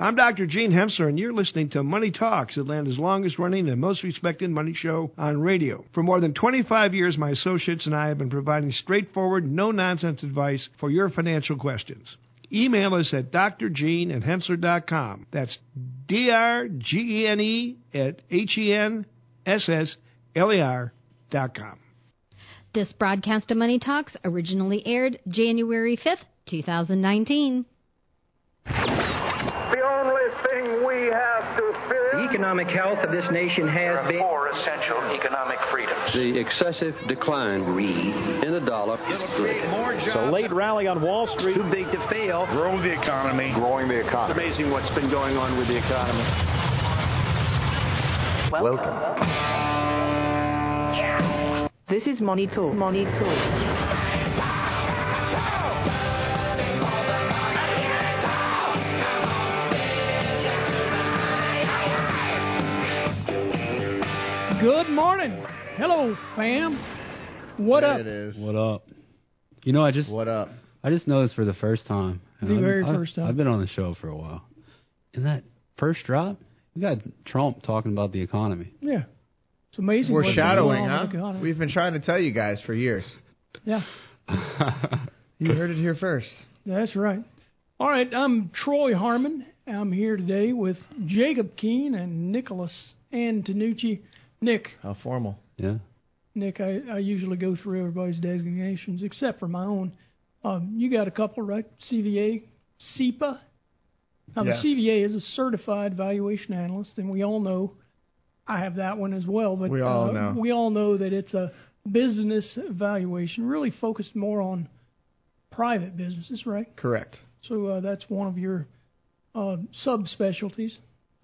I'm Dr. Gene Hensssler, and you're listening to Money Talks, Atlanta's longest running and most respected money show on radio. For more than 25 years, my associates and I have been providing straightforward, no nonsense advice for your financial questions. Email us at drgene at hensssler.com. That's D R G E N E at H E N S S L E R dot com. This broadcast of Money Talks originally aired January 5th, 2019. The thing we have to fear. The economic health of this nation has been. Four essential economic freedoms. The excessive decline in the dollar. it's a late rally on Wall Street. Too big to fail. Grow the economy. Growing the economy. It's amazing what's been going on with the economy. Welcome. This is Money Talk. Money Talk. Good morning. Hello, fam. What There up? It is. What up? You know, I just What up? I just noticed for the first time. The I've- very I've- first time. I've been on the show for a while. In that first drop, we got Trump talking about the economy. Yeah. It's amazing. We're what's shadowing, going on huh? with the economy. We've been trying to tell you guys for years. Yeah, You heard it here first. that's right. All right, I'm Troy Harmon. I'm here today with Jacob Keen and Nicholas Antonucci. Nick, How formal. Yeah. Nick, I, I usually go through everybody's designations except for my own. Um, you got a couple, right? CVA, CEPA. Now, Yes. the CVA is a certified valuation analyst, and we all know I have that one as well. But We all uh, know. we all know that it's a business valuation, really focused more on private businesses, right? Correct. So uh, that's one of your uh, subspecialties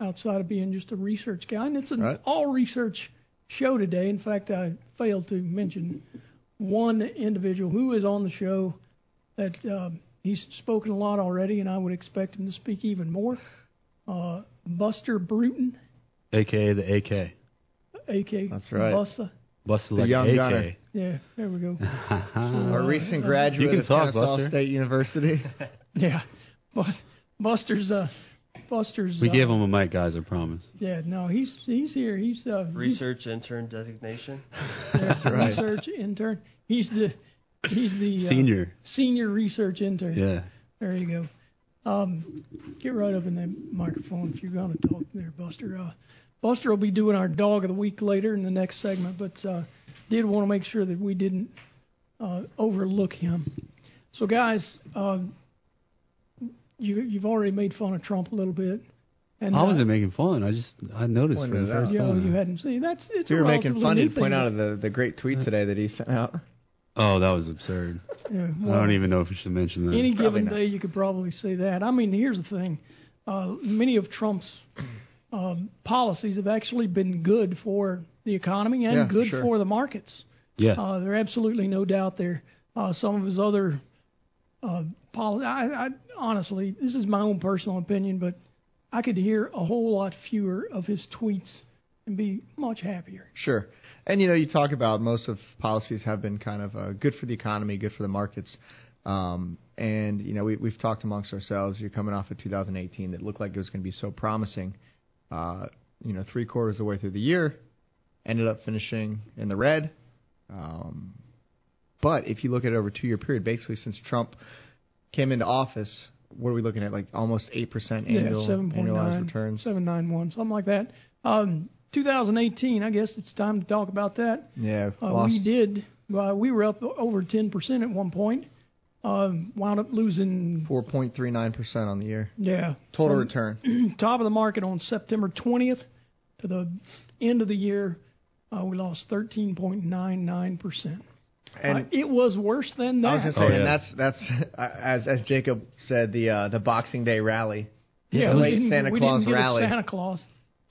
outside of being just a research guy. And it's an Right. all research show today. In fact, I failed to mention one individual who is on the show that um, he's spoken a lot already, and I would expect him to speak even more. Uh, Buster Bruton, AKA the AK. A.K. That's right. Busta. Busted The like young AK. gunner. Yeah, there we go. A recent graduate You can of talk, Kennesaw Buster. State University. Yeah, but Buster's uh, Buster's. We uh, gave him a mic, guys. I promise. Yeah, no, he's he's here. He's uh, he's- Research intern designation. That's right. research intern. He's the he's the uh, Senior. senior research intern. Yeah. There you go. Um, get right up in that microphone if you're going to talk there, Buster. Uh, Buster will be doing our dog of the week later in the next segment, but uh, did want to make sure that we didn't uh, overlook him. So, guys, um, you you've already made fun of Trump a little bit. And, I uh, wasn't making fun. I just I noticed for the it out. first Yeah, well, time. you hadn't seen. That's it's. We a were making fun. new He'd point thing. out the, the great tweet today that he sent out. Oh, that was absurd. Yeah, I don't even know if we should mention that. Any Probably given not. day, you could probably say that. I mean, here's the thing: uh, many of Trump's um, policies have actually been good for the economy and Yeah, good sure. for the markets. yeah. Uh, there absolutely no doubt there. Uh, some of his other uh, I, I honestly, this is my own personal opinion, but I could hear a whole lot fewer of his tweets and be much happier. Sure. And you know, you talk about most of policies have been kind of uh, good for the economy, good for the markets. Um, and you know, we, we've talked amongst ourselves. You're coming off of 2018 that looked like it was going to be so promising. Uh, you know, three quarters of the way through the year, ended up finishing in the red. Um, but if you look at it over a two-year period, basically since Trump came into office, what are we looking at? Like almost eight percent annual yeah, annualized returns. seven nine one, something like that. Um, 2018, I guess it's time to talk about that. Yeah, Uh, we did. Uh, we were up over 10% at one point. Um, wound up losing, 4.39% on the year. yeah. Total return. top of the market on September 20th to the end of the year, uh, we lost 13.99%. And uh, it was worse than that. I was gonna say, and that's that's uh, as as Jacob said, the uh, the Boxing Day rally, yeah, the late didn't- Santa we Claus didn't get rally. Santa Claus.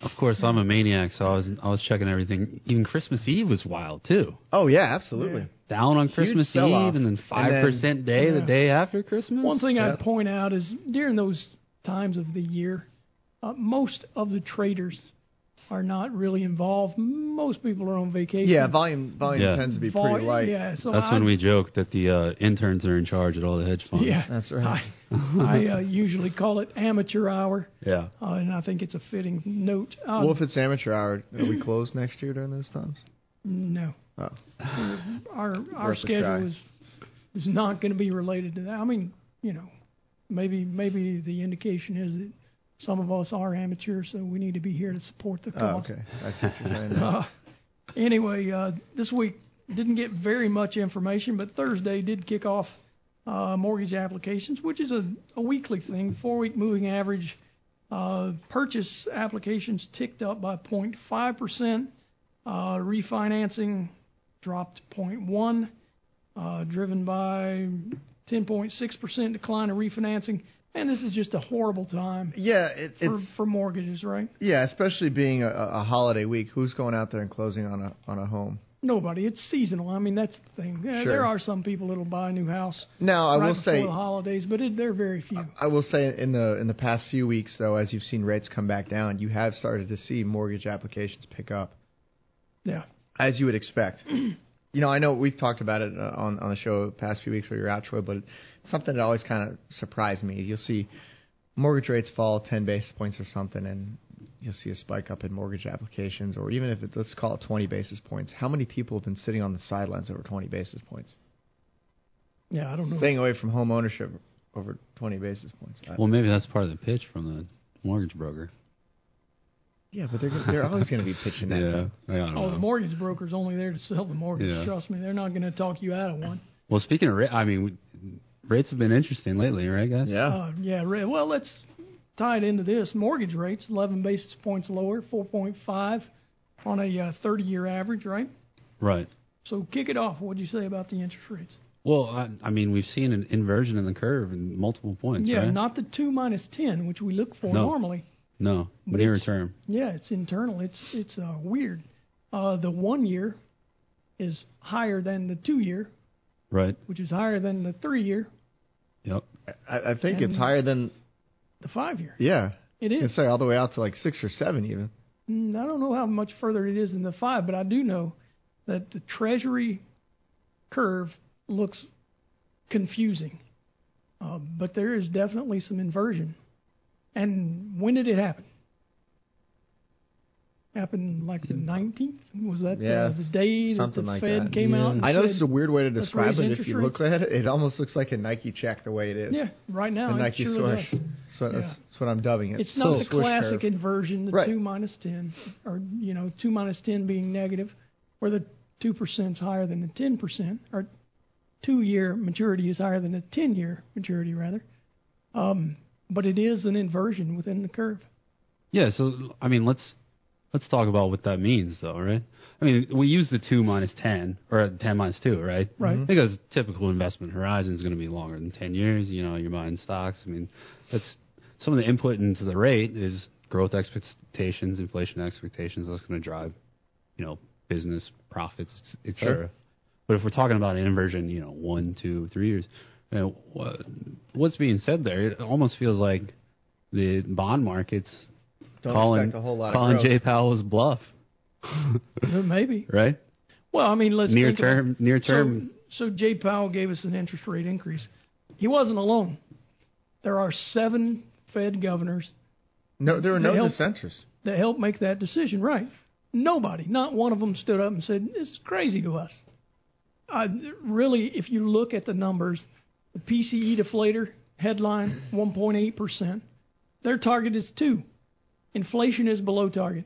Of course, I'm a maniac, so I was I was checking everything. Even Christmas Eve was wild too. Oh yeah, absolutely. Down on Huge Christmas. Eve, and then five percent day the day after Christmas. One thing Yeah. I'd point out is during those times of the year, uh, most of the traders are not really involved. Most people are on vacation. Yeah, volume volume Yeah. tends to be Vol- pretty light. Yeah, so That's I, when we joke that the uh, interns are in charge at all the hedge funds. Yeah, That's right. I uh, usually call it amateur hour, Yeah. uh, and I think it's a fitting note. Uh, Well, if it's amateur hour, are we closed next year during those times? no, Oh, our our Worth schedule is is not going to be related to that. I mean, you know, maybe maybe the indication is that some of us are amateurs, so we need to be here to support the oh cause. okay. I see what you're saying. Uh, anyway, uh, this week didn't get very much information, but Thursday did kick off uh, mortgage applications, which is a, a weekly thing. Four week moving average. Uh, purchase applications ticked up by 0.5 percent. Uh, refinancing dropped 0.1, uh, driven by 10.6 percent decline in refinancing. And this is just a horrible time Yeah, it, for, it's for mortgages, right? yeah, especially being a, a holiday week. Who's going out there and closing on a on a home? Nobody. It's seasonal. I mean, that's the thing. Yeah, Sure. There are some people that'll buy a new house Now, I right will say, the holidays, but it, they're very few. I will say in the in the past few weeks though, as you've seen rates come back down, you have started to see mortgage applications pick up, yeah. as you would expect. you know, I know we've talked about it uh, on on the show the past few weeks where you're out, Troy, but something that always kind of surprised me. You'll see mortgage rates fall 10 basis points or something, and you'll see a spike up in mortgage applications, or even if it, let's call it 20 basis points. How many people have been sitting on the sidelines over 20 basis points? Yeah, I don't know. Staying away from home ownership over 20 basis points. I- Well, maybe that's part of the pitch from the mortgage broker. yeah, but they're gonna- they're always going to be pitching that. Yeah. I don't Oh, the know. mortgage broker's only there to sell the mortgage. Yeah. Trust me, they're not going to talk you out of one. Well, speaking of, ra- I mean, we- rates have been interesting lately, right, guys? Yeah. Uh, yeah, well, let's tie it into this. Mortgage rates, 11 basis points lower, 4.5 on a uh, 30-year average, right? Right. So kick it off. What'd you say about the interest rates? Well, I, I mean, we've seen an inversion in the curve in multiple points, yeah, right? not the 2 minus 10, which we look for No. normally. no, But near it's- term. Yeah, it's internal. It's it's uh, weird. Uh, the one year is higher than the two year, Right. which is higher than the three year, Yep. I, I think And- it's higher than the five year. yeah. It is. I was gonna say all the way out to like six or seven even. Mm, I don't know how much further it is than the five, but I do know that the Treasury curve looks confusing. Uh, but there is definitely some inversion. And when did it happen? Happened like the 19th? Was that Yeah, uh, the day that the like Fed that. came Yeah. out? And I know said, this is a weird way to describe it. If interest you look at it, it almost looks like a Nike check the way it is. Yeah, right now the it Nike surely swoosh. does. That's what, Yeah. that's, that's what I'm dubbing it. It's not the classic curve. inversion, the Right. two minus ten, or you know, two minus ten being negative, where the two percent is higher than the ten percent, or two year maturity is higher than the ten year maturity rather. Um, but it is an inversion within the curve. Yeah. So, I mean, let's let's talk about what that means, though, right? I mean, we use the two minus ten or ten minus two, right? Right. Mhm. Because typical investment horizon is going to be longer than ten years. You know, you're buying stocks. I mean, that's some of the input into the rate is growth expectations, inflation expectations. That's going to drive, you know, business profits, et cetera. Sure. But if we're talking about an inversion, you know, one, two, three years, you know, what, what's being said there? It almost feels like the bond markets Don't calling expect a whole lot of calling growth. Jay Powell's bluff, Maybe. right? Well, I mean, let's Near think about- term, near term. So, so Jay Powell gave us an interest rate increase. He wasn't alone. There are seven Fed governors No, there were They no help- dissenters. that helped make that decision, right? Nobody, not one of them stood up and said, This is crazy to us. Uh, really, if you look at the numbers, the PCE deflator headline 1.8%. Their target is 2. Inflation is below target.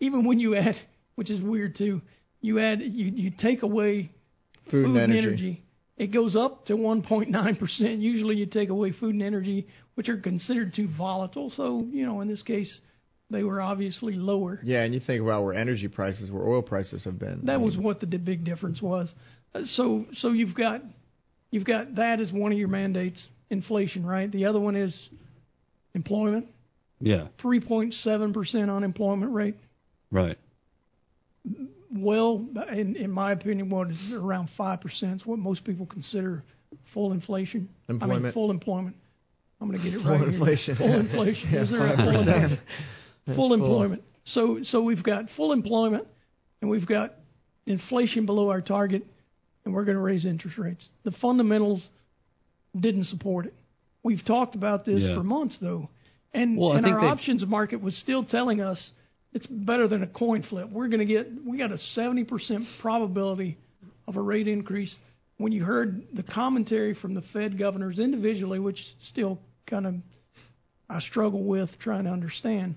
Even when you add, which is weird too, you add you, you take away Food, and energy. it goes up to 1.9%. Usually you take away food and energy, which are considered too volatile. So, you know, in this case, they were obviously lower. Yeah, and you think about where energy prices, where oil prices have been. That I was what the big difference was. Uh, So, so you've got you've got that as one of your mandates, inflation, right? The other one is employment, Yeah, 3.7% unemployment rate. right. Well, in, in my opinion, what is around 5% is what most people consider full inflation. I mean, Employment. full employment. I'm going to get it Full right. here. inflation. Full inflation. Yeah, Is there a full 5%. employment? Full full. employment. So so we've got full employment, and we've got inflation below our target, and we're going to raise interest rates. The fundamentals didn't support it. We've talked about this Yeah. for months though, and Well, and our they- options market was still telling us it's better than a coin flip. We're going to get we got a 70% probability of a rate increase. When you heard the commentary from the Fed governors individually, which still kind of I struggle with trying to understand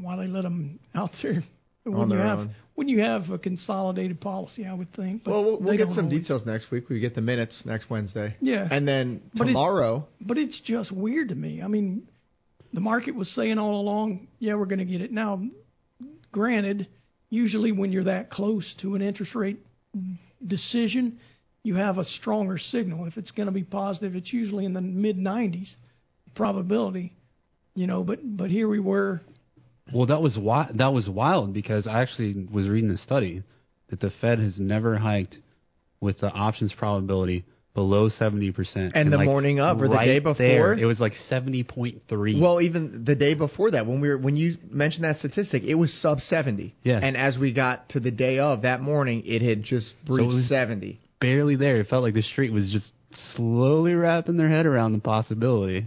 why they let them out there when On you have own. when you have a consolidated policy. I would think. But well, we'll, we'll get some always. details next week. We get the minutes next Wednesday. Yeah. And then But it's- tomorrow, But it's just weird to me. I mean, the market was saying all along, yeah, we're going to get it. Now, granted, usually when you're that close to an interest rate decision, you have a stronger signal. If it's going to be positive, it's usually in the mid 90s probability, you know. But but here we were. Well, that was wi- that was wild because I actually was reading a study that the Fed has never hiked with the options probability below seventy percent. And the morning of or the day before? it was like seventy point three. well, even the day before that, when we were when you mentioned that statistic, it was sub seventy. Yeah. And as we got to the day of that morning, it had just breached was- seventy. barely there. It felt like the street was just slowly wrapping their head around the possibility.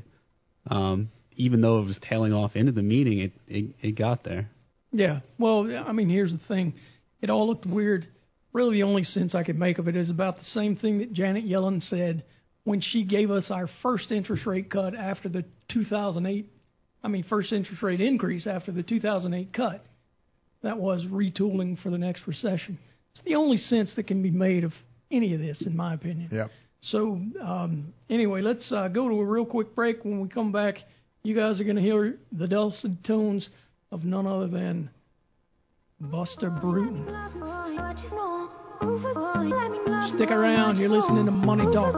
Um, even though it was tailing off into the meeting, it it, it got there. Yeah. Well, I mean, here's the thing. It all looked weird. Really, the only sense I could make of it is about the same thing that Janet Yellen said when she gave us our first interest rate cut after the 2008, I mean, first interest rate increase after the 2008 cut. That was retooling for the next recession. It's the only sense that can be made of any of this, in my opinion. Yep. So um, anyway, let's uh, go to a real quick break. When we come back, you guys are going to hear the dulcet tones of none other than Buster Bruton. Stick around. You're listening to Money Talks.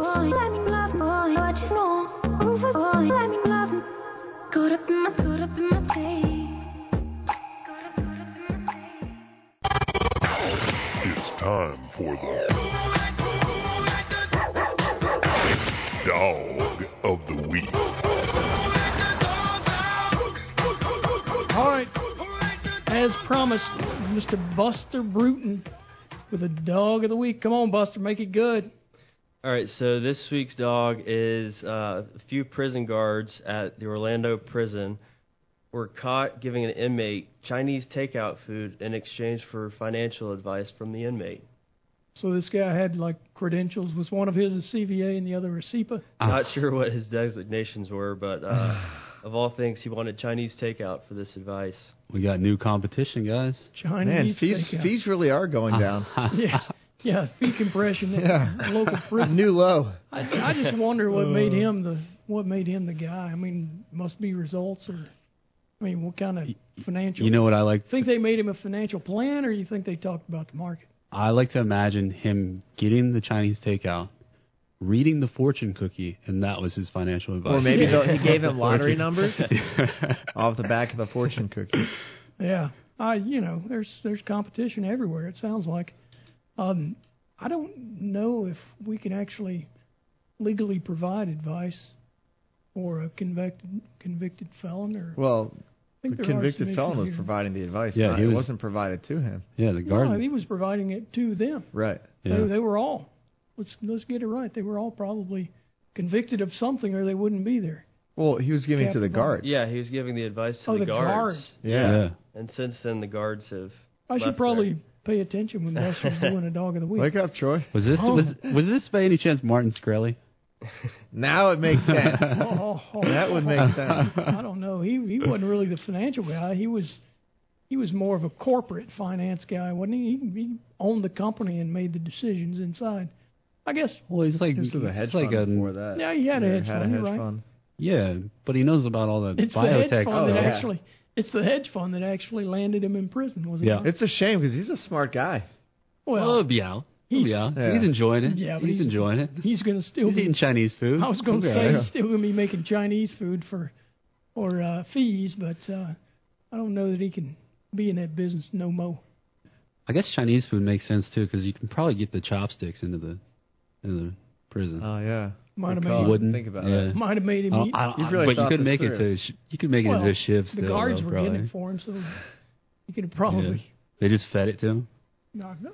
It's time for the Dog of the Week. All right. As promised, Mr. Buster Bruton with a dog of the week. Come on, Buster, make it good. All right, so this week's dog is uh, a few prison guards at the Orlando prison were caught giving an inmate Chinese takeout food in exchange for financial advice from the inmate. So this guy had like credentials. Was one of his a CVA and the other a CEPA? Not sure what his designations were, but uh, of all things, he wanted Chinese takeout for this advice. We got new competition, guys. Chinese Man, fees takeout. fees really are going down. yeah, yeah, fee compression Yeah. local prison. New low. I, I just wonder what made uh. him the what made him the guy. I mean, must be results or, I mean, what kind of financial? You know what I like? Think they made him a financial plan, or you think they talked about the market? I like to imagine him getting the Chinese takeout, reading the fortune cookie, and that was his financial advice. Or maybe Yeah. he gave him lottery numbers off the back of the fortune cookie. Yeah, I you know there's there's competition everywhere. It sounds like. Um, I don't know if we can actually legally provide advice for a convicted convicted felon or. Well, the convicted felon was here. providing the advice. Yeah, not- he it was- wasn't provided to him. yeah, the guard. No, he was providing it to them. Right. yeah. They, they were all. Let's let's get it right. They were all probably convicted of something, or they wouldn't be there. Well, he was giving it to the guards. Yeah, he was giving the advice to Oh, the, the guards. guards. Yeah. yeah. And since then, the guards have. I should probably there. pay attention when Buster's doing a dog of the week. Wake up, Troy. Was this Oh. was was this by any chance Martin Shkreli? Now it makes sense. Oh, oh, oh, that would make sense. I don't know. He he wasn't really the financial guy. He was he was more of a corporate finance guy, wasn't he? He, he owned the company and made the decisions inside. I guess. Well, he's like This was a he's hedge like fund a, before that. Yeah, he had a hedge had fund. a hedge right. fund. Yeah, but he knows about all the It's the hedge biotech fund that Oh, yeah. actually. It's the hedge fund that actually landed him in prison, was it? Yeah. not? It's a shame because he's a smart guy. Well, Well, he'll be out. He's- Yeah. He's enjoying it. Yeah, he's, he's- enjoying it. he's going to still He's be. eating Chinese food. I was going to He'll say all right. he's still going to be making Chinese food for, or uh, fees, but uh, I don't know that he can be in that business no more. I guess Chinese food makes sense too because you can probably get the chopsticks into the into the prison. Oh yeah. Might have made call. him- Wouldn't think about yeah. Might have made him I eat. don't- I You've really but you could this make it to sh- you could make it Well, into a shiv the guards though, were probably. getting it for him, so You could have probably. Yeah. They just fed it to him. No, no.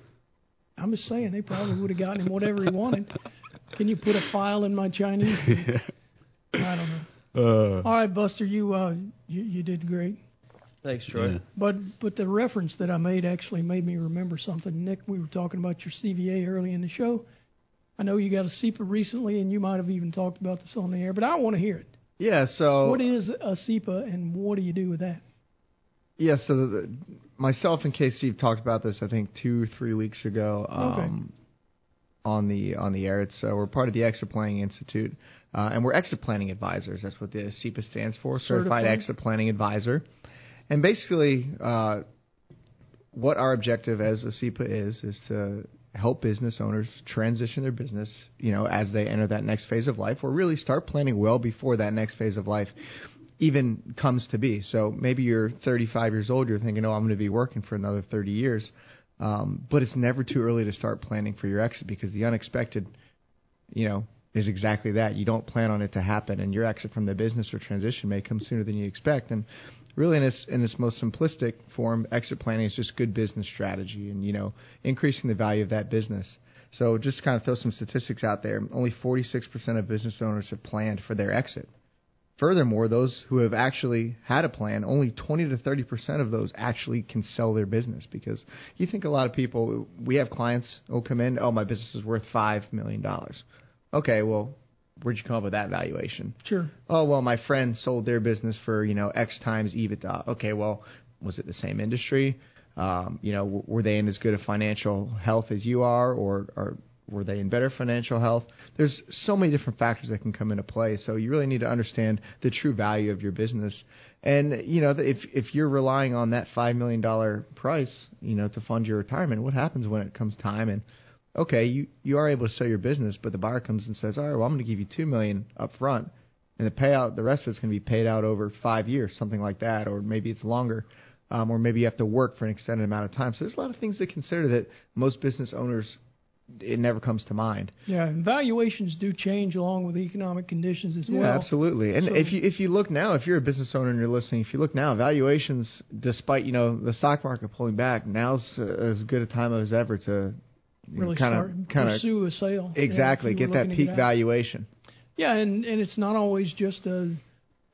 I'm just saying they probably would have gotten him whatever he wanted. Can you put a file in my Chinese? I don't know. Uh, All right, Buster, you uh, you, you did great. Thanks, Troy. Yeah. But but the reference that I made actually made me remember something. Nick, we were talking about your CVA early in the show. I know you got a CEPA recently, and you might have even talked about this on the air, but I want to hear it. Yeah. So What is a CEPA, and what do you do with that? Yeah, so the, the, myself and Casey talked about this. I think two, three weeks ago um, on the on the air. It's uh, we're part of the Exit Planning Institute, uh, and we're exit planning advisors. That's what the CEPA stands for, Certified, Certified. Exit Planning Advisor. And basically, uh, what our objective as a CEPA is is to help business owners transition their business, you know, as they enter that next phase of life, or really start planning well before that next phase of life even comes to be. So maybe you're 35 years old, you're thinking, oh, I'm going to be working for another 30 years. Um, but it's never too early to start planning for your exit because the unexpected, you know, is exactly that. You don't plan on it to happen, and your exit from the business or transition may come sooner than you expect. And really, in its in its most simplistic form, exit planning is just good business strategy, and you know, increasing the value of that business. So just to kind of throw some statistics out there, only 46% of business owners have planned for their exit. Furthermore, those who have actually had a plan, only 20 to 30 percent of those actually can sell their business because you think a lot of people, we have clients who come in, oh, my business is worth five million dollars. Okay, well, where'd you come up with that valuation? Sure. Oh, well, my friend sold their business for you know X times EBITDA. Okay, well, was it the same industry? Um, you know, w- were they in as good a financial health as you are, or, or were they in better financial health? There's so many different factors that can come into play. So you really need to understand the true value of your business. And you know, if if you're relying on that five million dollar price, you know, to fund your retirement, what happens when it comes time and okay, you you are able to sell your business, but the buyer comes and says, all right, well, I'm going to give you two million up front, and the payout, the rest of it's going to be paid out over five years, something like that, or maybe it's longer, um, or maybe you have to work for an extended amount of time. So there's a lot of things to consider that most business owners it never comes to mind. Yeah, and valuations do change along with economic conditions as Yeah, well. absolutely. And So- if you if you look now, if you're a business owner and you're listening, if you look now, valuations, despite you know the stock market pulling back, now's as good a time as ever to Really kind start of kind of pursue a sale. Exactly get that peak get valuation. Yeah, and and it's not always just a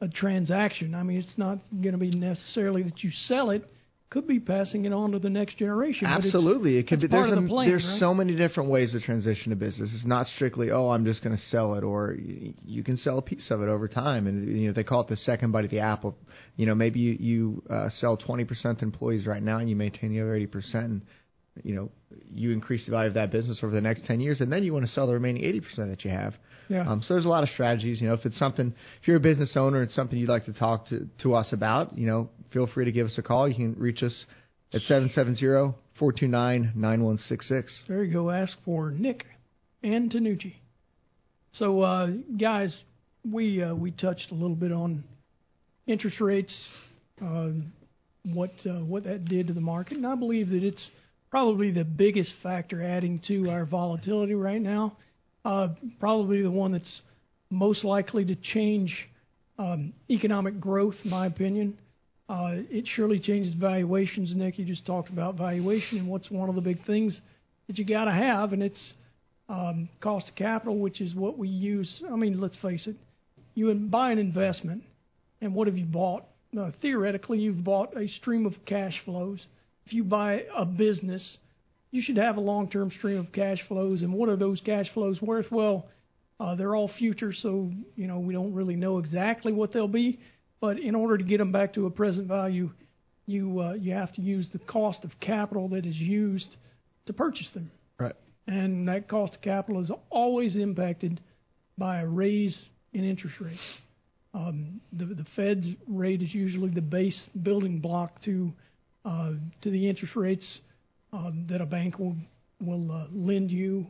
a transaction. I mean, it's not going to be necessarily that you sell it. Could be passing it on to the next generation. Absolutely, it could be. part There's of a, the plan, there's right? so many different ways to transition a business. It's not strictly oh I'm just going to sell it, or y- you can sell a piece of it over time. And you know they call it the second bite of the apple. You know maybe you, you uh, sell 20% to employees right now, and you maintain the other 80%. And, you know you increase the value of that business over the next 10 years, and then you want to sell the remaining 80% that you have. Yeah. Um, so there's a lot of strategies. You know, if it's something, if you're a business owner, and it's something you'd like to talk to to us about, you know, feel free to give us a call. You can reach us at 770-429-9166. There you go. Ask for Nick Antonucci. So, uh, guys, we uh, we touched a little bit on interest rates, uh, what uh, what that did to the market, and I believe that it's probably the biggest factor adding to our volatility right now. Uh, probably the one that's most likely to change um, economic growth, in my opinion. Uh, it surely changes valuations. Nick, you just talked about valuation and what's one of the big things that you got to have, and it's um, cost of capital, which is what we use. I mean, let's face it, you buy an investment, and what have you bought? Theoretically, you've bought a stream of cash flows. If you buy a business, you should have a long-term stream of cash flows, and what are those cash flows worth? Well, uh, they're all future, so you know we don't really know exactly what they'll be. But in order to get them back to a present value, you uh, you have to use the cost of capital that is used to purchase them. Right. And that cost of capital is always impacted by a raise in interest rates. Um, the, the Fed's rate is usually the base building block to to the interest rates um, that a bank will will uh, lend you.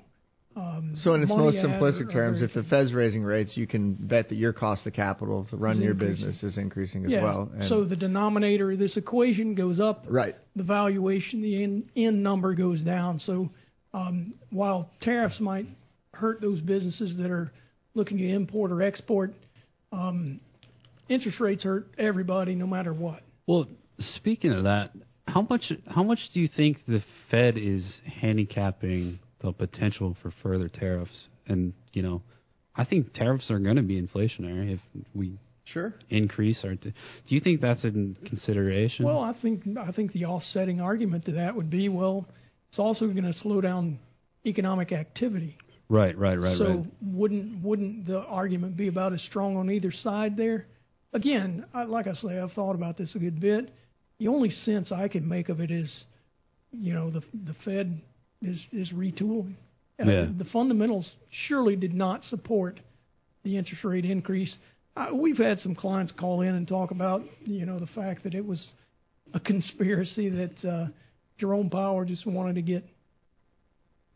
Um, So in its most simplistic or terms, very if the Fed's raising rates, you can bet that your cost of capital to run your increasing. business is increasing as yeah. well. And so the denominator of this equation goes up. Right. The valuation, the end, end number goes down. So um, while tariffs might hurt those businesses that are looking to import or export, um, interest rates hurt everybody no matter what. Well, speaking of that, how how much how much do you think the Fed is handicapping the potential for further tariffs? And you know, I think tariffs are going to be inflationary if we sure increase our. T- do you think that's in consideration? Well, I think I think the offsetting argument to that would be well, it's also going to slow down economic activity. Right, right, right, so right. wouldn't wouldn't the argument be about as strong on either side there? Again, I, like I say, I've thought about this a good bit. The only sense I can make of it is, you know, the the Fed is is retooling. Uh, Yeah. the fundamentals surely did not support the interest rate increase. Uh, we've had some clients call in and talk about, you know, the fact that it was a conspiracy that uh, Jerome Powell just wanted to get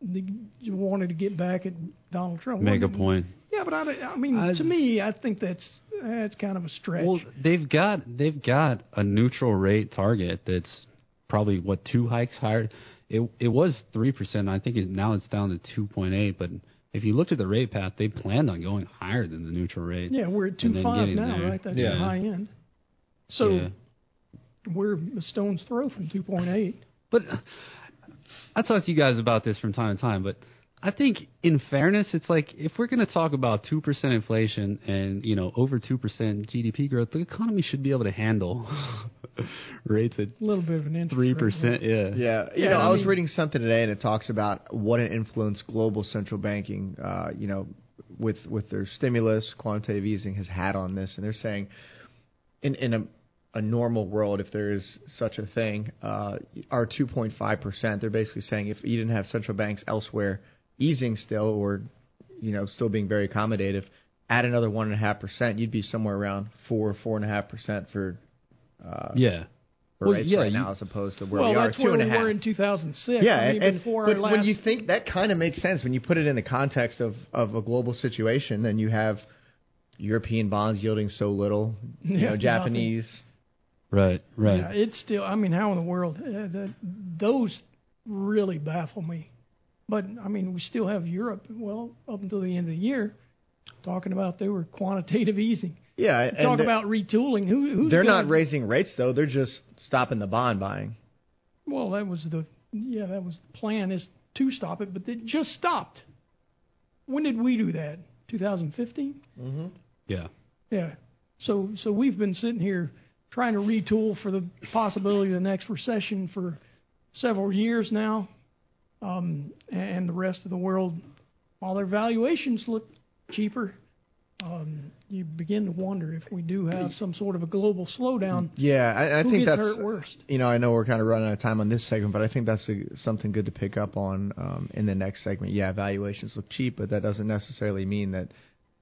the, wanted to get back at Donald Trump. Make a point. Yeah, but I, I mean, to me, I think that's that's kind of a stretch. Well, they've got they've got a neutral rate target that's probably what two hikes higher. It it was three percent. I think it, now it's down to two point eight. But if you looked at the rate path, they planned on going higher than the neutral rate. yeah, we're at and two five now, there. right? That's yeah. the high end. So Yeah. we're a stone's throw from two point eight. But I talk to you guys about this from time to time, but I think in fairness, it's like if we're going to talk about two percent inflation and you know over two percent GDP growth, the economy should be able to handle rates at A little bit of an interest three percent. Yeah, Yeah, you Yeah, know, I I, was reading something today, and it talks about what an influence global central banking, uh, you know, with with their stimulus, quantitative easing has had on this, and they're saying, in in a a normal world, if there is such a thing, uh, our 2.5 percent, they're basically saying if you didn't have central banks elsewhere easing still, or you know, still being very accommodative, add another one and a half percent, you'd be somewhere around four, four and a half percent for. Uh, yeah. Well, rates yeah, right you- now, as opposed to where well, we are that's two where and we were in 2006. Yeah, and, and- but when you think that kind of makes sense when you put it in the context of of a global situation, then you have European bonds yielding so little, you Yeah, know, Japanese. Right, right. Yeah, it's still. I mean, how in the world? Uh, that, those really baffle me. But I mean, we still have Europe. Well, up until the end of the year, talking about they were quantitative easing. Yeah, and Talk they're- about retooling. Who, who's they're gonna, not raising rates though; they're just stopping the bond buying. Well, that was the yeah, that was the plan is to stop it, but it just stopped. When did we do that? 2015. Mm-hmm. Yeah. Yeah. So so we've been sitting here trying to retool for the possibility of the next recession for several years now, um, and the rest of the world, while their valuations look cheaper, um, you begin to wonder if we do have some sort of a global slowdown. Yeah, I, I think that's you know I know we're kind of running out of time on this segment, but I think that's a, something good to pick up on um, in the next segment. Yeah, valuations look cheap, but that doesn't necessarily mean that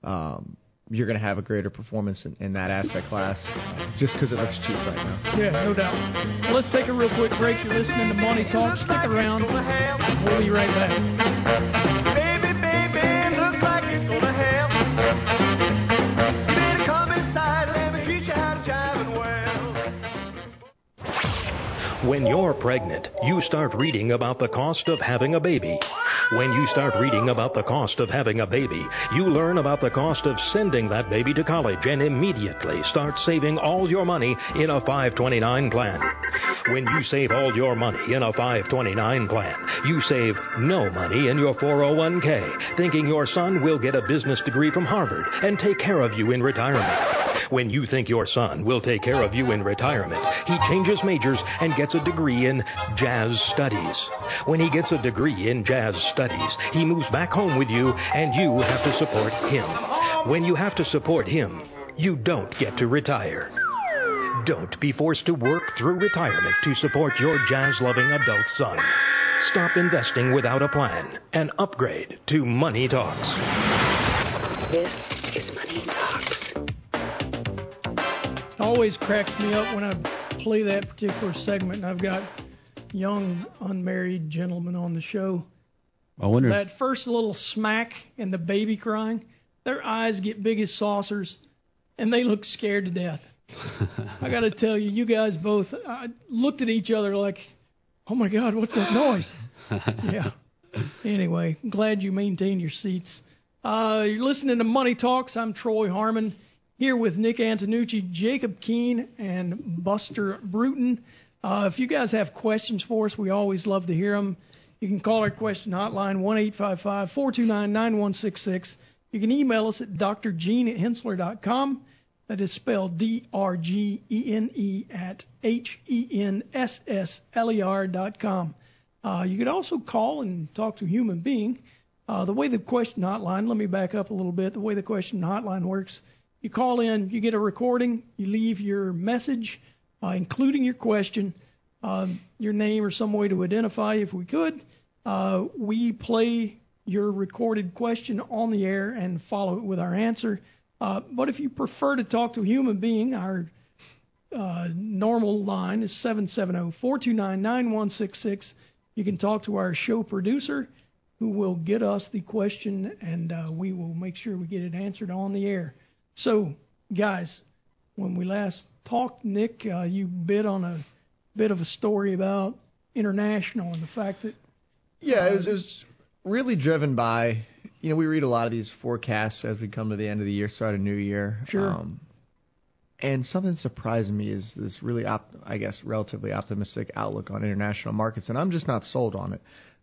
um, you're going to have a greater performance in, in that asset class just because it looks cheap right now. Yeah, no doubt. Well, let's take a real quick break. You're listening to Money Talk. Stick around. We'll be right back. When you're pregnant, you start reading about the cost of having a baby. When you start reading about the cost of having a baby, you learn about the cost of sending that baby to college and immediately start saving all your money in a 529 plan. When you save all your money in a 529 plan, you save no money in your 401k, thinking your son will get a business degree from Harvard and take care of you in retirement. When you think your son will take care of you in retirement, he changes majors and gets a degree in jazz studies. When he gets a degree in jazz studies, he moves back home with you and you have to support him. When you have to support him, you don't get to retire. Don't be forced to work through retirement to support your jazz loving adult son. Stop investing without a plan and upgrade to Money Talks. This is Money Talks. It always cracks me up when I play that particular segment and I've got young unmarried gentlemen on the show. I wonder. That first little smack and the baby crying, their eyes get big as saucers and they look scared to death. I got to tell you, you guys both uh, looked at each other like, oh my God, what's that noise? yeah. Anyway, glad you maintained your seats. Uh, you're listening to Money Talks. I'm Troy Harmon here with Nick Antonucci, Jacob Keen, and Buster Bruton. Uh, if you guys have questions for us, we always love to hear them. You can call our question hotline one eight five five four two nine nine one six six. You can email us at drgene at hensssler.com. That is spelled D R G E N E at H E N S S L E R dot com. Uh, you could also call and talk to a human being. Uh, the way the question hotline, let me back up a little bit. The way the question hotline works, you call in, you get a recording, you leave your message, uh, including your question, um, your name or some way to identify if we could. Uh, we play your recorded question on the air and follow it with our answer. Uh, but if you prefer to talk to a human being, our uh, normal line is 770 429 9166. You can talk to our show producer who will get us the question and uh, we will make sure we get it answered on the air. So, guys, when we last talked, Nick, uh, you bit on a bit of a story about international and the fact that. Yeah, it was, uh, it was really driven by, you know, we read a lot of these forecasts as we come to the end of the year, start a new year. Sure. Um, and something that surprised me is this really, op- I guess, relatively optimistic outlook on international markets, and I'm just not sold on it.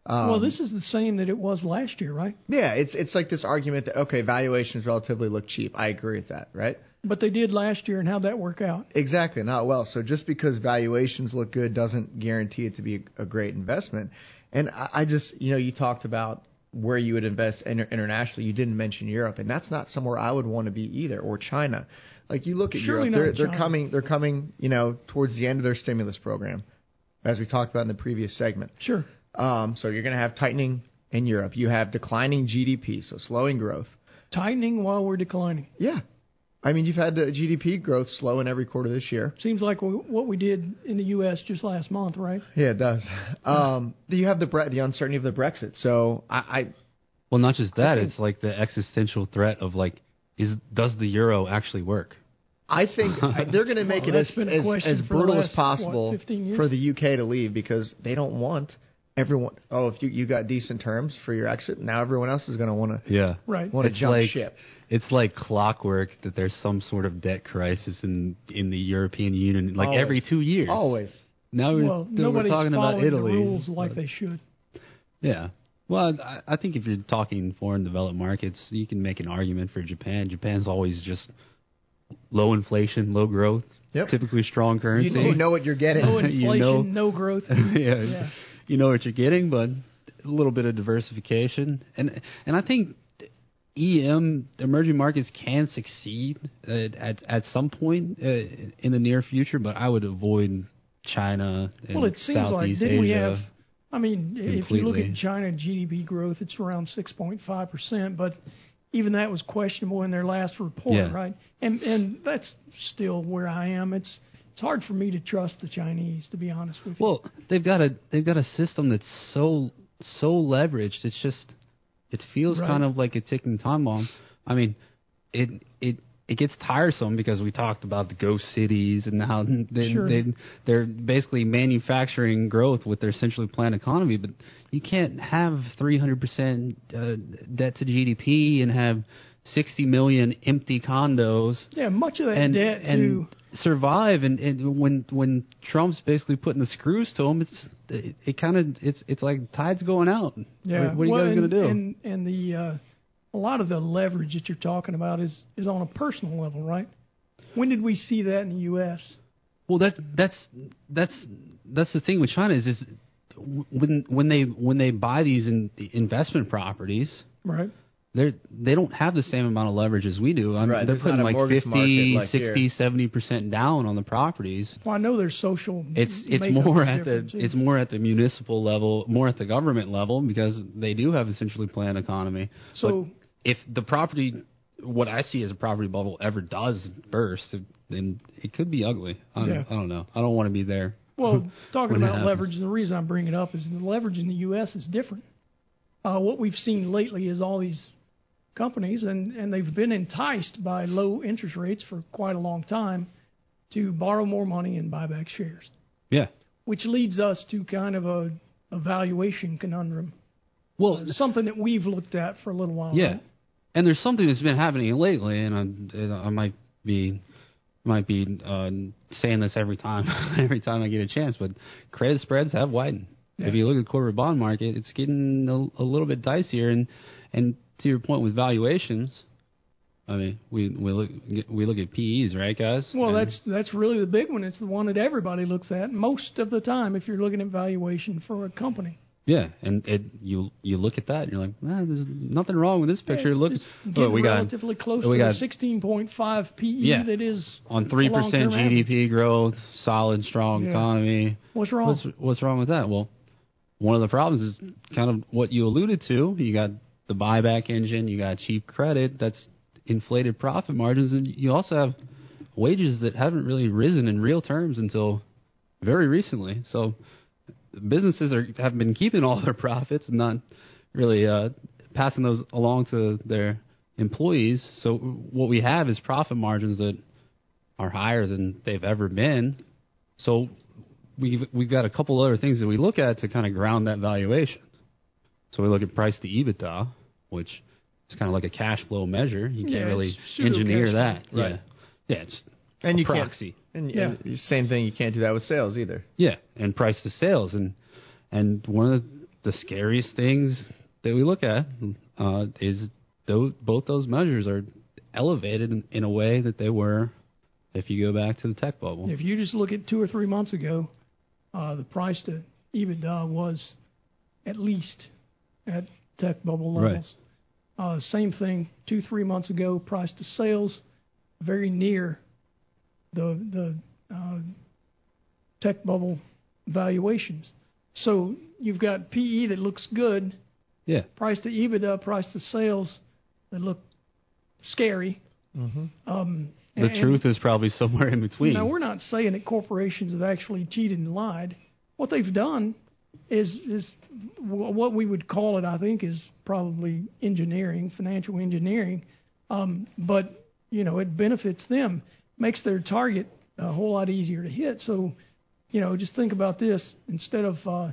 Um, well, this is the same that it was last year, right? yeah, it's it's like this argument that okay, valuations relatively look cheap. I agree with that, right? But they did last year, and how'd that work out? Exactly, not well. So just because valuations look good doesn't guarantee it to be a, a great investment. And I, I just, you know, you talked about where you would invest inter- internationally. You didn't mention Europe, and that's not somewhere I would want to be either, or China. Like you look at Surely Europe, they're they're coming they're coming, you know, towards the end of their stimulus program, as we talked about in the previous segment. Sure. Um, so you're going to have tightening in Europe. You have declining GDP, so slowing growth. Tightening while we're declining. Yeah. I mean, you've had the GDP growth slow in every quarter this year. Seems like we, what we did in the U.S. just last month, right? Yeah, it does. Um, you have the bre- the uncertainty of the Brexit. So I, I Well, not just that. Think- It's like the existential threat of like, is does the euro actually work? I think I- they're going to make Well, it as that's been a as, as brutal last, as possible what, for the UK to leave because they don't want everyone. Oh, if you you got decent terms for your exit, now everyone else is going to want to Yeah. Right. want to It's jump like- ship. It's like clockwork that there's some sort of debt crisis in in the European Union, like Always. every two years. Always. Now we're, Well, we're nobody's talking about following Italy. the rules like they should. Yeah. Well, I, I think if you're talking foreign developed markets, you can make an argument for Japan. Japan's always just low inflation, low growth, Yep. typically strong currency. You, you know what you're getting. No inflation, You know- no growth. yeah, Yeah. You know what you're getting, but a little bit of diversification, and and I think EM emerging markets can succeed uh, at at some point uh, in the near future, but I would avoid China and Well, it seems like Southeast didn't Asia. we have? I mean, if you look at China GDP growth, it's around 6.5 percent, but even that was questionable in their last report, Yeah. right? And and that's still where I am. It's it's hard for me to trust the Chinese, to be honest with you. Well, they've got a they've got a system that's so so leveraged. It's just it feels Right. kind of like a ticking time bomb. I mean, it it it gets tiresome because we talked about the ghost cities and how they, Sure. they they're basically manufacturing growth with their centrally planned economy. But you can't have 300 percent uh, debt to GDP and have 60 million empty condos yeah, much of that and debt and too. survive. And, and when when Trump's basically putting the screws to them, it's it, it kind of it's it's like tide's going out. Yeah. What, what are well, you guys gonna do? And and the uh, a lot of the leverage that you're talking about is is on a personal level, right? When did we see that in the U.S.? well, that that's that's that's the thing with China is is when when they when they buy these in, investment properties. Right. They're, they don't have the same amount of leverage as we do. I mean, Right, they're there's putting like mortgage 50, like 60, 70 percent down on the properties. Well, I know there's social. It's it's more at the too. it's more at the municipal level, more at the government level because they do have a centrally planned economy. So- But if the property, what I see as a property bubble ever does burst, then it could be ugly. I don't, Yeah. I don't know. I don't want to be there. Well, talking about happens. leverage, the reason I bring it up is the leverage in the U.S. is different. Uh, what we've seen lately is all these companies, and, and they've been enticed by low interest rates for quite a long time to borrow more money and buy back shares, Yeah. which leads us to kind of a, a valuation conundrum. Well, Uh, something that we've looked at for a little while. Yeah, right? and there's something that's been happening lately, and I, and I might be might be uh, saying this every time, every time I get a chance, but credit spreads have widened. Yeah. If you look at the corporate bond market, it's getting a, a little bit dicier, and and to your point with valuations, I mean, we we look we look at PEs, right, guys? Well, And- that's that's really the big one. It's the one that everybody looks at most of the time if you're looking at valuation for a company. yeah, and it you you look at that, and you're like, nah, there's nothing wrong with this picture. Yeah, look, getting we got relatively close we to got a 16.5 PE Yeah. that is on three percent long-term average. GDP growth, solid, strong Yeah. economy. What's wrong? What's what's wrong with that? Well, one of the problems is kind of what you alluded to. You got the buyback engine, you got cheap credit, that's inflated profit margins, and you also have wages that haven't really risen in real terms until very recently. So businesses are have been keeping all their profits and not really uh, passing those along to their employees. So what we have is profit margins that are higher than they've ever been. So we've we've got a couple other things that we look at to kind of ground that valuation. So we look at price to EBITDA, which is kind of like a cash flow measure. You can't Yeah, really engineer that. Right. Yeah, yeah, it's And a you proxy. can't. And, and same thing. You can't do that with sales either. Yeah, and price to sales, and and one of the scariest things that we look at uh, is those, both those measures are elevated in, in a way that they were if you go back to the tech bubble. If you just look at two or three months ago, uh, the price to EBITDA was at least at tech bubble Right. levels. Uh, same thing two three months ago, price to sales very near the the uh, tech bubble valuations. So you've got PE that looks good, Yeah, price to EBITDA, price to sales that look scary. Mm-hmm. Um, the and- truth is probably somewhere in between. now, we're not saying that corporations have actually cheated and lied. What they've done is is what we would call it. I think is probably engineering, financial engineering. Um, but you know, it benefits them, makes their target a whole lot easier to hit. So, you know, just think about this: instead of uh,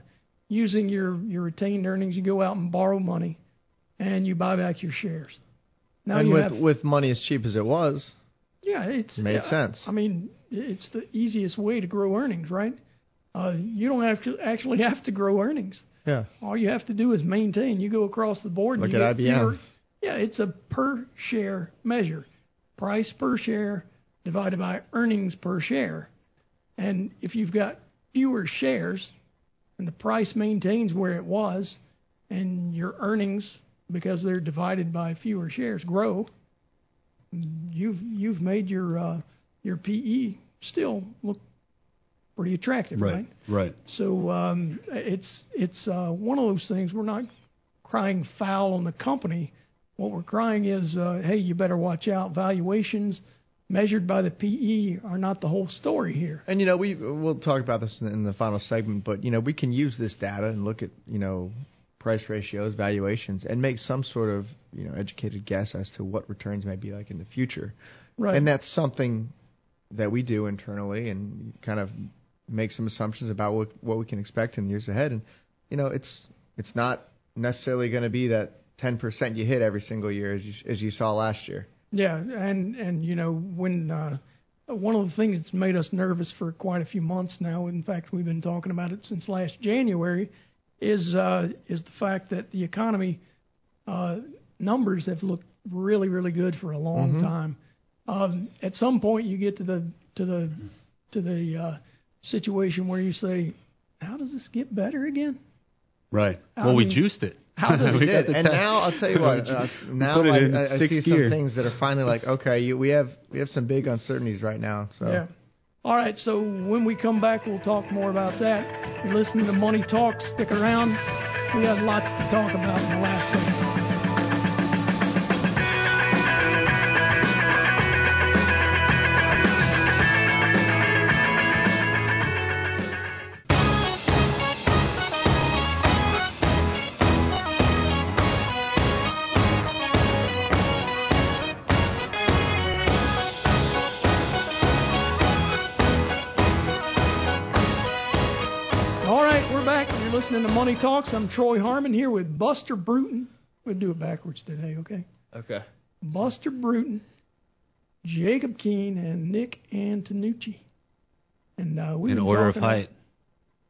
using your your retained earnings, you go out and borrow money, and you buy back your shares. Now and you with have with money as cheap as it was, yeah, it's Made yeah, sense. I mean, it's the easiest way to grow earnings, right? Uh, you don't have to actually have to grow earnings. yeah. All you have to do is maintain. You go across the board. Look and you at IBM. fewer- yeah, it's a per share measure, price per share divided by earnings per share. And if you've got fewer shares, and the price maintains where it was, and your earnings, because they're divided by fewer shares, grow, you've you've made your uh, your PE still look pretty attractive, right? right. So um, it's it's uh, one of those things. We're not crying foul on the company. What we're crying is, uh, hey, you better watch out. Valuations measured by the PE are not the whole story here. And you know, we we'll talk about this in, in the final segment, but you know, we can use this data and look at you know price ratios, valuations, and make some sort of you know educated guess as to what returns may be like in the future. Right. And that's something that we do internally and kind of make some assumptions about what what we can expect in the years ahead. And you know, it's it's not necessarily going to be that 10% you hit every single year as you as you saw last year. Yeah, and and you know when uh, one of the things that's made us nervous for quite a few months now. In fact, we've been talking about it since last January. Is uh, is the fact that the economy uh, numbers have looked really really good for a long Mhm. time. Um, at some point, you get to the to the to the uh, situation where you say, "How does this get better again?" Right. I well, we juiced it. how does We We got did. the And now I'll tell you what. Uh, now put I, I, I see sixth some things that are finally like, okay, you, we have we have some big uncertainties right now. So Yeah. All right, so when we come back, we'll talk more about that. You're listening to Money Talk. Stick around. We have lots to talk about in the last segment. Listening to Money Talks. I'm Troy Harmon here with Buster Bruton. We'll do it backwards today, okay? Okay. Buster Bruton Jacob Keen and Nick Antonucci. And uh, we In order of height.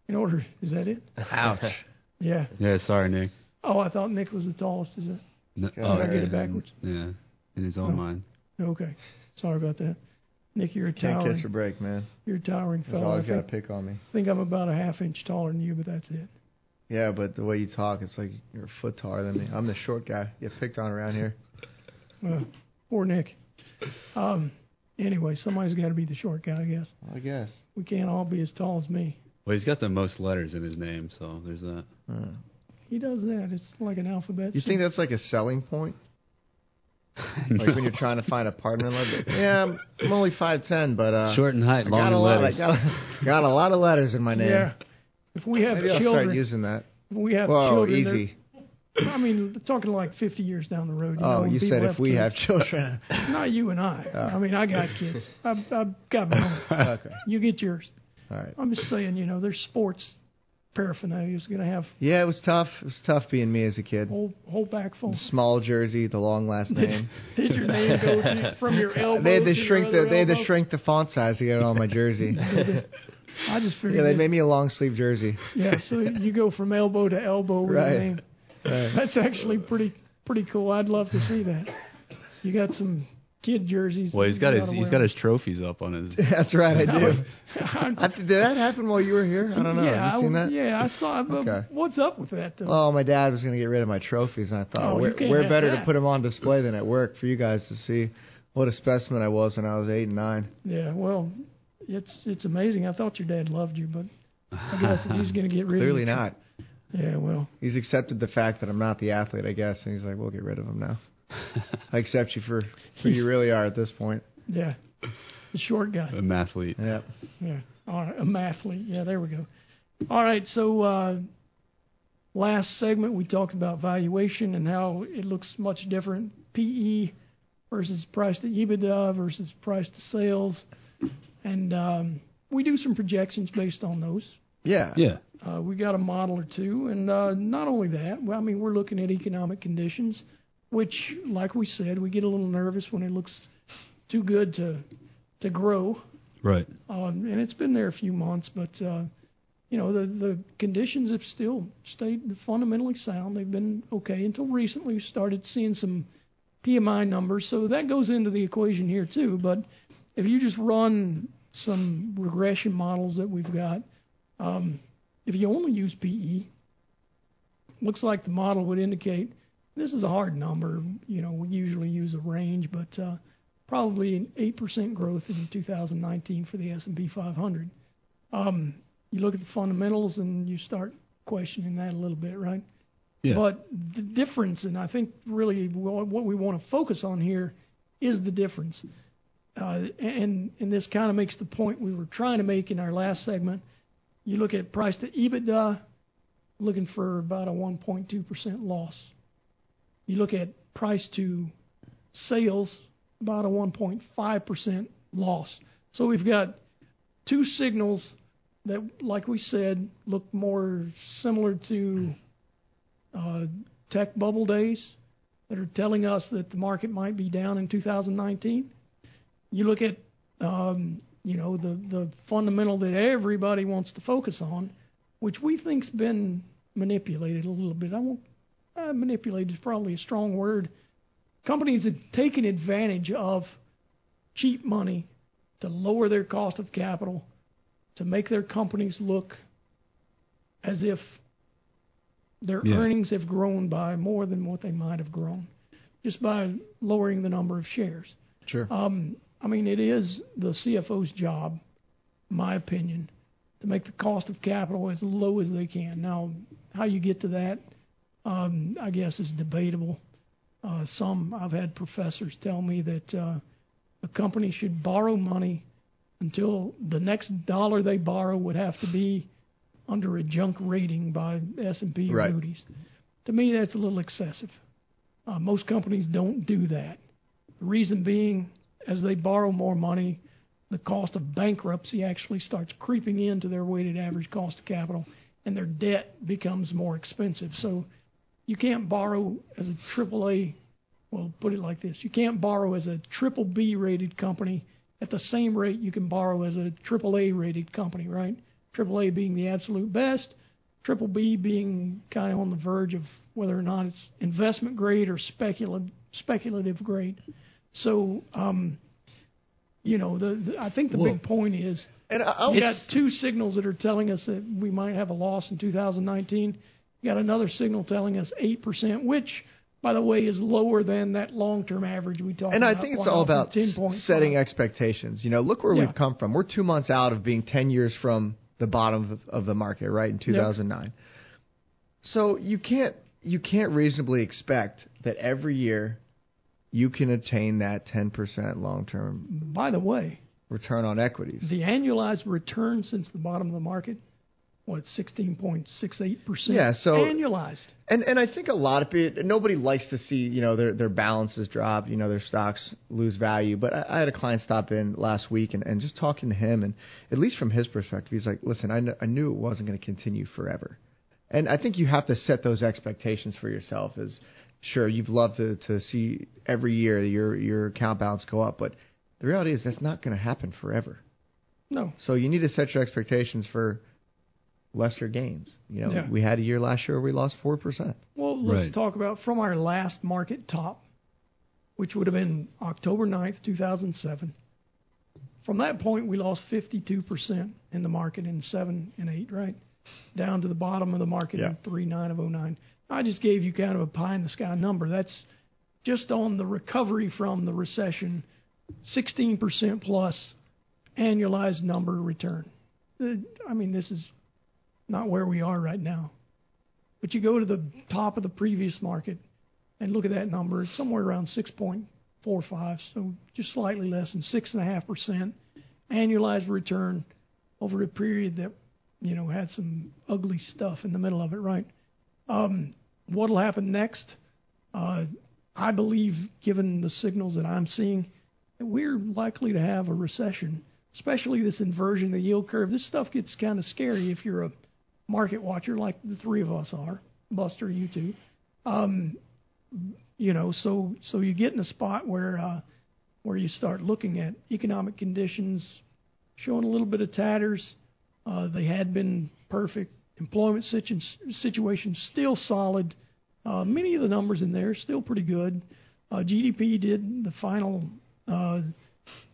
In order, is that it? Ouch. Yeah. Yeah, sorry, Nick. Oh, I thought Nick was the tallest. Is it? No, Did I get it backwards? Yeah, in his own Oh. mind. Okay. Sorry about that. Nick, you're a Can't catch a break, man. You're a towering He's fellow. always got to pick on me. I think I'm about a half inch taller than you, but that's it. Yeah, but the way you talk, it's like you're a foot taller than me. I'm the short guy. Get picked on around here. Well, poor Nick. Um. Anyway, somebody's got to be the short guy, I guess. I guess. We can't all be as tall as me. Well, he's got the most letters in his name, so there's that. He does that. It's like an alphabet. You think that's like a selling point? Like when you're trying to find a partner in love. Yeah, I'm, I'm only five ten, but uh, Short in height, I long got in a lot. letters. I got a, got a lot of letters in my name. Yeah. If we have Maybe I'll children, start using that. if we have Whoa, children. easy. I mean, talking like 50 years down the road. You Oh, know, you said if we kids. have children. Not you and I. Oh. I mean, I got kids. I've, I've got my own. okay. You get yours. All right. I'm just saying, you know, there's sports paraphernalia is going to have Yeah, it was tough. It was tough being me as a kid. whole whole back full. The small jersey, the long last name. Did your name go from your elbow? they had to to shrink the they had to shrink the font size to get it on my jersey. I just figured. yeah, they made me a long sleeve jersey. Yeah, so you go from elbow to elbow with Right. your name. Right. That's actually pretty pretty cool. I'd love to see that. You got some kid jerseys. Well, he's got his gotta he's wear got 'em. his trophies up on his. That's right, I do. I'm- did that happen while you were here? I don't know. Yeah, Have you seen I, that? yeah, I saw. it, But Okay. what's up with that? Though? Oh, my dad was going to get rid of my trophies, and I thought, Oh, you where, can't where better that. to put them on display than at work for you guys to see what a specimen I was when I was eight and nine. Yeah, well, it's it's amazing. I thought your dad loved you, but I guess he's going to get rid Clearly of you. Clearly not. Yeah, well, He's accepted the fact that I'm not the athlete, I guess, and he's like, we'll get rid of him now. I accept you for who you really are at this point. yeah, the short guy. A mathlete. Yeah. Yeah. All right. A mathlete. Yeah, there we go. All right. So uh, last segment we talked about valuation and how it looks much different. PE versus price to EBITDA versus price to sales, and um, we do some projections based on those. Yeah. Yeah. Uh, we got a model or two, and uh, not only that, well, I mean, we're looking at economic conditions, which, like we said, we get a little nervous when it looks too good to to grow. Right. Um, and it's been there a few months, but uh, you know the the conditions have still stayed fundamentally sound. They've been okay until recently. We started seeing some PMI numbers, so that goes into the equation here too. But if you just run some regression models that we've got, um, if you only use PE, looks like the model would indicate this is a hard number. You know, we usually use a range, but uh, probably an 8% growth in 2019 for the S&P 500. Um, you look at the fundamentals and you start questioning that a little bit, right? Yeah. But the difference, and I think really what we want to focus on here is the difference. Uh, and and this kind of makes the point we were trying to make in our last segment. You look at price to EBITDA, looking for about a 1.2% loss. You look at price to sales, about a 1.5% loss. So we've got two signals that, like we said, look more similar to uh, tech bubble days that are telling us that the market might be down in 2019. You look at, um, you know, the, the fundamental that everybody wants to focus on, which we think's been manipulated a little bit. I won't uh, manipulated is probably a strong word. Companies have taken advantage of cheap money to lower their cost of capital, to make their companies look as if their Yeah. earnings have grown by more than what they might have grown, just by lowering the number of shares. Sure. Um, I mean, it is the CFO's job, in my opinion, to make the cost of capital as low as they can. Now, how you get to that, um, I guess, is debatable. Uh, some I've had professors tell me that uh, a company should borrow money until the next dollar they borrow would have to be under a junk rating by S&P or. Moody's. To me, that's a little excessive. Uh, most companies don't do that. The reason being, as they borrow more money, the cost of bankruptcy actually starts creeping into their weighted average cost of capital, and their debt becomes more expensive. So you can't borrow as a AAA well, put it like this: you can't borrow as a triple B rated company at the same rate you can borrow as a triple A rated company, right? Triple A being the absolute best, triple B being kind of on the verge of whether or not it's investment grade or speculative speculative grade. So, um, you know, the, the I think the Well, big point is and I- you got two signals that are telling us that we might have a loss in 2019. You got another signal telling us eight percent, which, by the way, is lower than that long-term average we talked about. And. I think it's all about 10.5. setting expectations. You know, look where Yeah. we've come from. We're two months out of being 10 years from the bottom of, of the market, right, in 2009. So you can't you can't reasonably expect that every year you can attain that 10% long-term By the way, return on equities. the annualized return since the bottom of the market, what, 16.68 percent? Yeah, so- annualized. And and I think a lot of people nobody likes to see you know their their balances drop, you know their stocks lose value. But I, I had a client stop in last week and, and just talking to him, and at least from his perspective, he's like, listen, I, kn- I knew it wasn't going to continue forever, and I think you have to set those expectations for yourself. As sure you've loved to to see every year your your account balance go up, but the reality is that's not going to happen forever. No. So you need to set your expectations for lesser gains. You know, Yeah. we had a year last year where we lost four percent. Well, let's Right. talk about from our last market top, which would have been October 9th, 2007. From that point, we lost 52% in the market in 7 and 8, right? Down to the bottom of the market Yeah. in 3 9 of 09. I just gave you kind of a pie in the sky number. That's just on the recovery from the recession, 16% plus annualized number return. Uh, I mean, this is not where we are right now. But you go to the top of the previous market and look at that number, it's somewhere around 6.45, so just slightly less than 6.5% annualized return over a period that, you know, had some ugly stuff in the middle of it, right? Um, what'll happen next? Uh, I believe, given the signals that I'm seeing, we're likely to have a recession, especially this inversion of the yield curve. This stuff gets kind of scary if you're a market watcher like the three of us are, Buster, you two. Um, you know, so so you get in a spot where uh, where you start looking at economic conditions showing a little bit of tatters. Uh, they had been perfect. Employment situ- situation still solid. Uh, many of the numbers in there still pretty good. Uh, GDP did the final uh,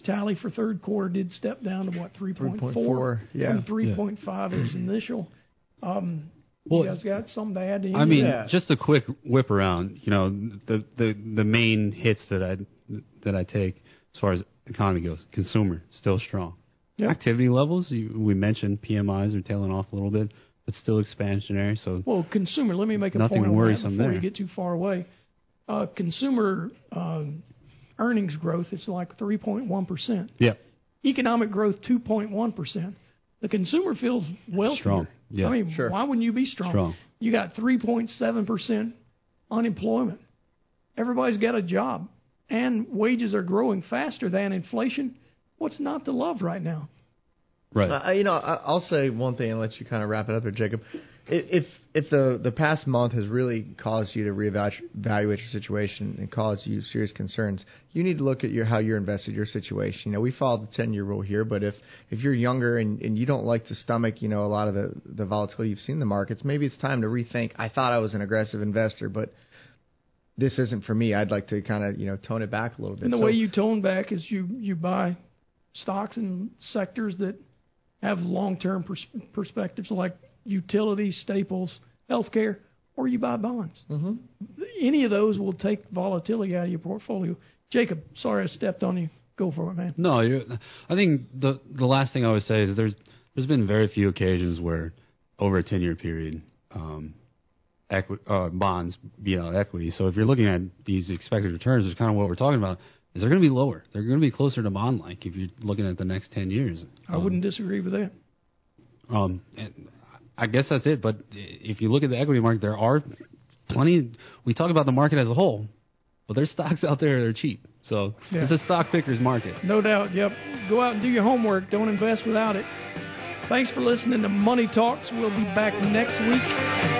tally for third quarter did step down to what 3.4 3.4, yeah. from 3.5 it was initial. Um, Well, you guys got something to add to I mean, of that? just a quick whip around. You know, the the the main hits that I that I take as far as economy goes. Consumer still strong. Yeah. Activity levels. You, we mentioned PMIs are tailing off a little bit, but still expansionary. So Well, consumer. Let me make a Nothing point on that worrisome before there. you get too far away. Uh, consumer um, earnings growth is like 3.1 percent. yeah, Economic growth 2.1 percent. The consumer feels wealthier. Strong. Yeah. I mean, Sure. why wouldn't you be strong? Strong. You got 3.7 percent unemployment. Everybody's got a job, and wages are growing faster than inflation. What's not to love right now? Right. Uh, you know, I, I'll say one thing and let you kind of wrap it up there, Jacob. If if the the past month has really caused you to reevaluate your situation and caused you serious concerns, you need to look at your how you're invested your situation. You know, we follow the ten year rule here, but if if you're younger and, and you don't like to stomach, you know, a lot of the the volatility you've seen in the markets, maybe it's time to rethink. I thought I was an aggressive investor, but this isn't for me. I'd like to kind of you know tone it back a little bit. And the So- way you tone back is you you buy stocks in sectors that have long-term pers- perspectives, like utilities, staples, healthcare, or you buy bonds. Mm-hmm. Any of those will take volatility out of your portfolio. Jacob, sorry I stepped on you. Go for it, man. No, you're, I think the the last thing I would say is there's there's been very few occasions where over a ten year period, um, equi- uh, bonds beat out equity. So if you're looking at these expected returns, which is kind of what we're talking about, is they're going to be lower. They're going to be closer to bond like if you're looking at the next ten years. I wouldn't disagree with that. Um, and I guess that's it. But if you look at the equity market, there are plenty. We talk about the market as a whole, but there's stocks out there that are cheap. So Yeah. it's a stock picker's market. No doubt. Yep. Go out and do your homework. Don't invest without it. Thanks for listening to Money Talks. We'll be back next week.